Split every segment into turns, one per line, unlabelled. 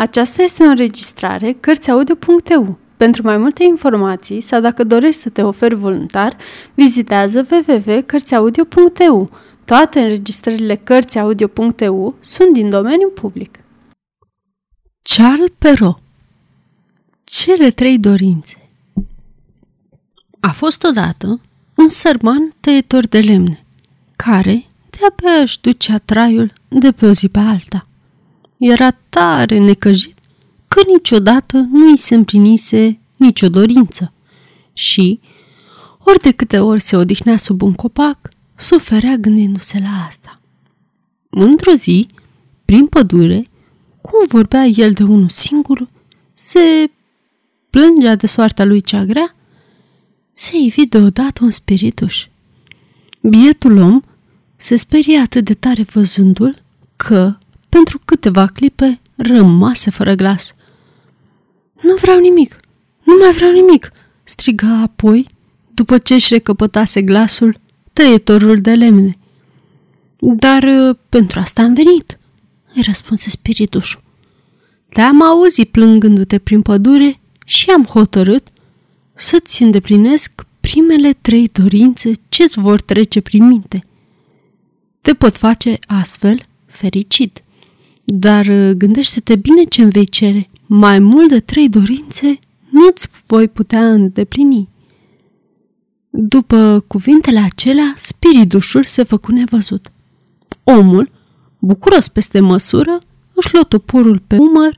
Aceasta este o înregistrare Cărțiaudio.eu. Pentru mai multe informații sau dacă dorești să te oferi voluntar, vizitează www.cărțiaudio.eu. Toate înregistrările Cărțiaudio.eu sunt din domeniu public.
Charles Perrault Cele trei dorințe A fost odată un sărman tăietor de lemne, care de-abia își ducea traiul de pe o zi pe alta. Era tare necăjit că niciodată nu îi se împlinise nicio dorință și, ori de câte ori se odihnea sub un copac, suferea gândindu-se la asta. Într-o zi, prin pădure, cum vorbea el de unul singur, se plângea de soarta lui cea grea, se ivi deodată un spirituș. Bietul om se sperie atât de tare văzându-l că, pentru câteva clipe, rămase fără glas. Nu vreau nimic, nu mai vreau nimic, striga apoi, după ce își recăpătase glasul, tăietorul de lemne. Dar uh, pentru asta am venit, îi răspunse spiritușul. Te-am auzit plângându-te prin pădure și am hotărât să-ți îndeplinesc primele trei dorințe ce-ți vor trece prin minte. Te pot face astfel fericit. Dar uh, gândește-te bine ce îmi vei cere. Mai mult de trei dorințe nu-ți voi putea îndeplini. După cuvintele acelea, spiritușul se făcu nevăzut. Omul, bucuros peste măsură, își luă toporul pe umăr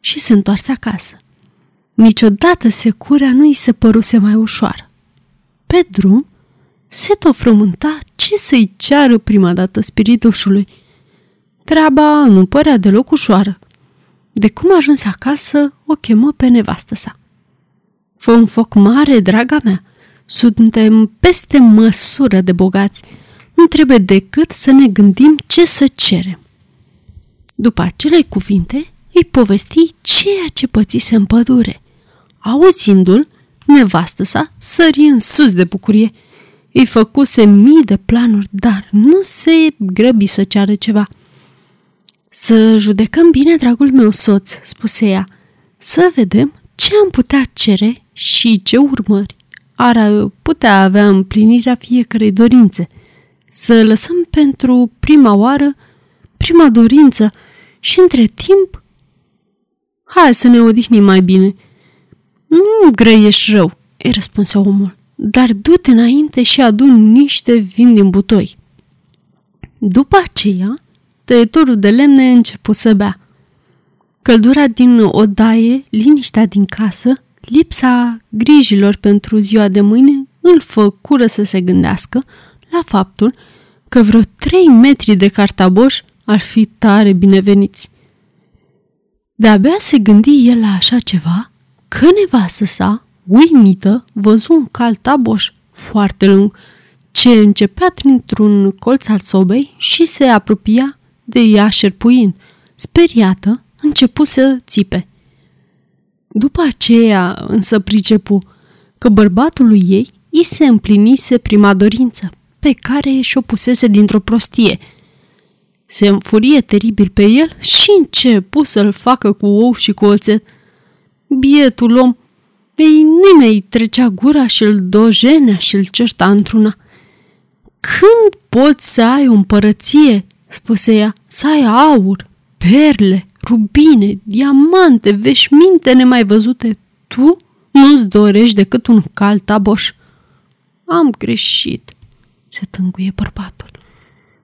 și se întoarse acasă. Niciodată securea nu îi se păruse mai ușoară. Pe drum, se tot frământa ce să-i ceară prima dată spiritușului. Treaba nu părea deloc ușoară. De cum a ajuns acasă, o chemă pe nevastă sa. Fă un foc mare, draga mea, suntem peste măsură de bogați. Nu trebuie decât să ne gândim ce să cerem. După acele cuvinte, îi povesti ceea ce pățise în pădure. Auzindu-l, nevastă sa sări în sus de bucurie. Îi făcuse mii de planuri, dar nu se grăbi să ceară ceva. Să judecăm bine, dragul meu soț, spuse ea, să vedem ce am putea cere și ce urmări ar putea avea împlinirea fiecărei dorințe. Să lăsăm pentru prima oară prima dorință și între timp Hai să ne odihnim mai bine. Nu grăiești rău, îi răspunse omul, dar du-te înainte și adun niște vin din butoi. După aceea, tăietorul de lemne începu să bea. Căldura din odaie, liniștea din casă, lipsa grijilor pentru ziua de mâine îl făcură să se gândească la faptul că vreo trei metri de cartaboș ar fi tare bineveniți. De-abia se gândi el la așa ceva, că nevastă sa, uimită, văzu un cal taboș foarte lung, ce începea dintr-un colț al sobei și se apropia de ea șerpuind. Speriată, începu să țipe. După aceea însă pricepu că bărbatul lui ei i se împlinise prima dorință, pe care și-o pusese dintr-o prostie. Se înfurie teribil pe el și începu să-l facă cu ou și cu oțet. Bietul om, ei nimeni trecea gura și îl dojenea și îl certa într-una. Când poți să ai o împărăție, spuse ea, să ai aur, perle, rubine, diamante, veșminte nemai văzute, tu nu-ți dorești decât un cal taboș. Am greșit, se tânguie bărbatul.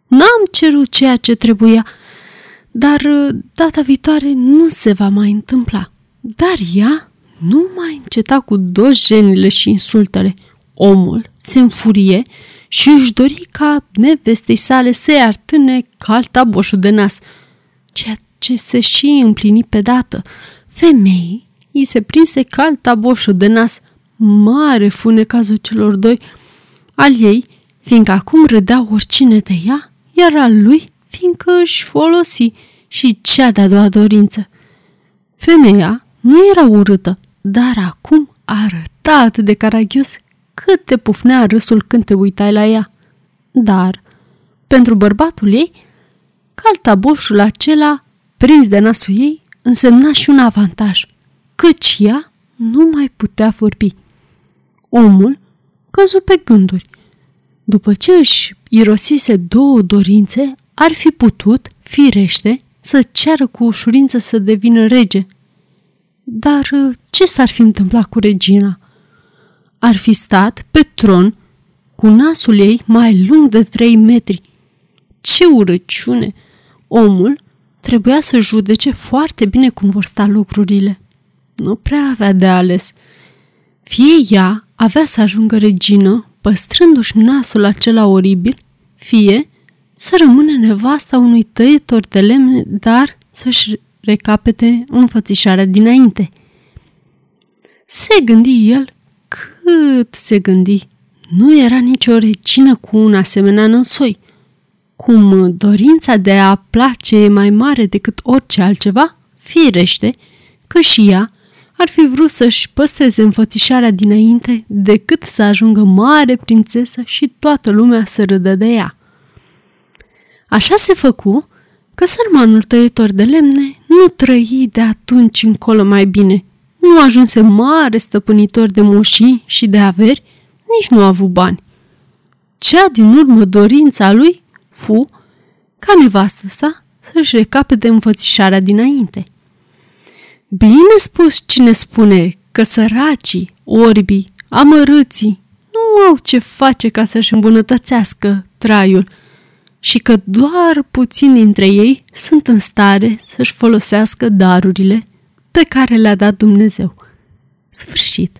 N-am cerut ceea ce trebuia, dar uh, data viitoare nu se va mai întâmpla. Dar ea nu mai înceta cu dojenile și insultele. Omul se înfurie și își dori ca nevestei sale să-i artâne calta boșul de nas, ceea ce se și împlini pe dată. Femeii îi se prinse calta boșul de nas. Mare fune cazul celor doi. Al ei, fiindcă acum râdea oricine de ea, iar al lui, fiindcă își folosi și cea de-a doua dorință. Femeia nu era urâtă, dar acum arăta atât de caragios cât te pufnea râsul când te uitai la ea. Dar, pentru bărbatul ei, caltaboșul acela, prins de nasul ei, însemna și un avantaj, căci ea nu mai putea vorbi. Omul căzu pe gânduri. După ce își irosise două dorințe, ar fi putut, firește, să ceară cu ușurință să devină rege. Dar ce s-ar fi întâmplat cu regina? Ar fi stat pe tron cu nasul ei mai lung de trei metri. Ce urăciune! Omul trebuia să judece foarte bine cum vor sta lucrurile. Nu prea avea de ales. Fie ea avea să ajungă regină, păstrându-și nasul acela oribil, fie să rămână nevasta unui tăietor de lemne, dar să-și recapete înfățișarea dinainte. Se gândi el cât se gândi. Nu era nicio regină cu un asemenea năsoi. Cum dorința de a place e mai mare decât orice altceva, firește că și ea ar fi vrut să-și păstreze înfățișarea dinainte decât să ajungă mare prințesă și toată lumea să râdă de ea. Așa se făcu că sărmanul tăietor de lemne nu trăi de atunci încolo mai bine. Nu ajunse mare stăpânitor de moșii și de averi, nici nu a avut bani. Cea din urmă dorința lui fu ca nevastă sa să-și recapete înfățișarea dinainte. Bine spus cine spune că săracii, orbii, amărâții nu au ce face ca să-și îmbunătățească traiul și că doar puțini dintre ei sunt în stare să-și folosească darurile pe care le-a dat Dumnezeu. Sfârșit.